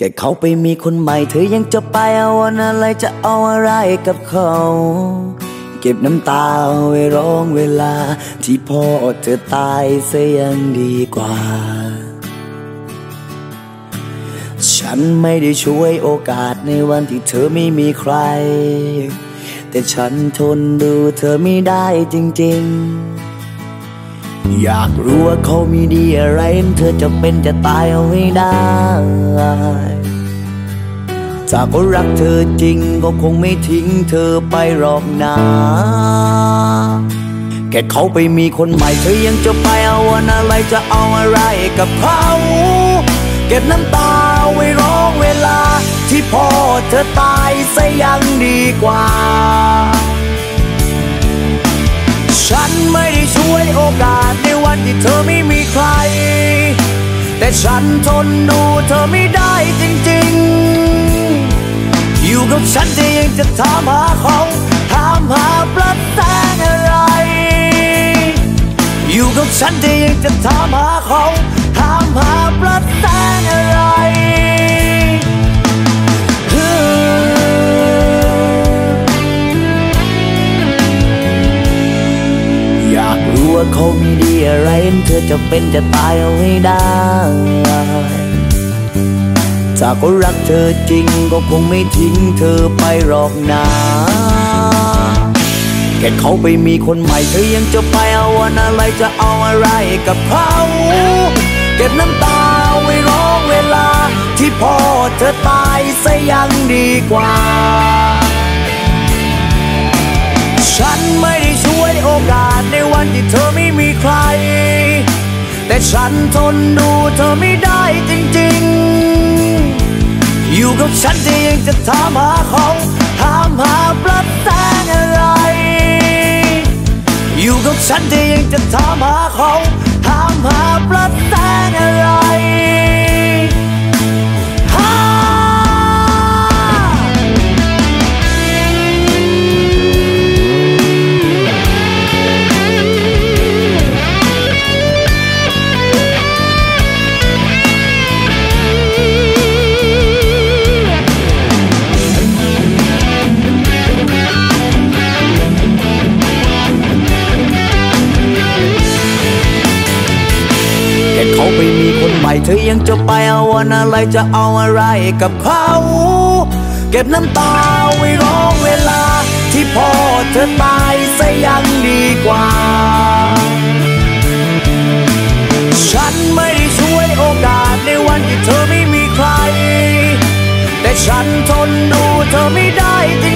แกเขาไปมีคนใหม่เธอยังจะไปเอาวันอะไรจะเอาอะไรกับเขา เก็บน้ำตาไว้ร้องเวลา ที่พ่อเธอตายเสียยังดีกว่า ฉันไม่ได้ช่วยโอกาสในวันที่เธอไม่มีใคร แต่ฉันทนดูเธอไม่ได้จริง ๆ อยากรู้ว่าเขามีดีอะไร เธอจะเป็นจะตายเอาไม่ได้จากก็รักเธอจริงก็คงไม่ทิ้งเธอไปหรอกนะแค่เขาไปมีคนใหม่เธอยังจะไปเอาวันอะไรจะเอาอะไรกับเขาเก็บน้ำตาไว้ร้องเวลา ที่พ่อเธอตายซะยังดีกว่า วยโอกาสในวันที่เธอไม่มีใคร แต่ฉันทนดูเธอไม่ได้จริงๆ อยู่กับฉันจะยังจะถามหาเขาถามหาประแตงอะไร อยู่กับฉันจะยังจะถามหาเขา ว่าเขามีดีอะไร เธอจะเป็นจะตายเอาให้ได้ถ้าก็รักเธอจริงก็คงไม่ทิ้งเธอไปหรอกนะแค่เขาไปมีคนใหม่เธอยังจะไปเอาวันอะไรจะเอาอะไรกับเขาเก็บน้ำตาไว้ร้องเวลา ที่พ่อเธอตายซะยังดีกว่า ที่เธอไม่มีใคร แต่ฉันทนดูเธอไม่ได้จริงๆ อยู่กับฉันจะยังจะถามหาเขาถามหาประแสงอะไร อยู่กับฉันจะยังจะถามหาเขาถามหาประแสงอะไร เธอยังจะไปเอาวันอะไรจะเอาอะไรกับเขา เก็บน้ำตาไว้ร้องเวลา ที่พ่อเธอตายซะยังดีกว่า ฉันไม่ได้ช่วยโอกาสในวันที่เธอไม่มีใคร แต่ฉันทนดูเธอไม่ได้จริงๆอยู่กับฉันจะยัง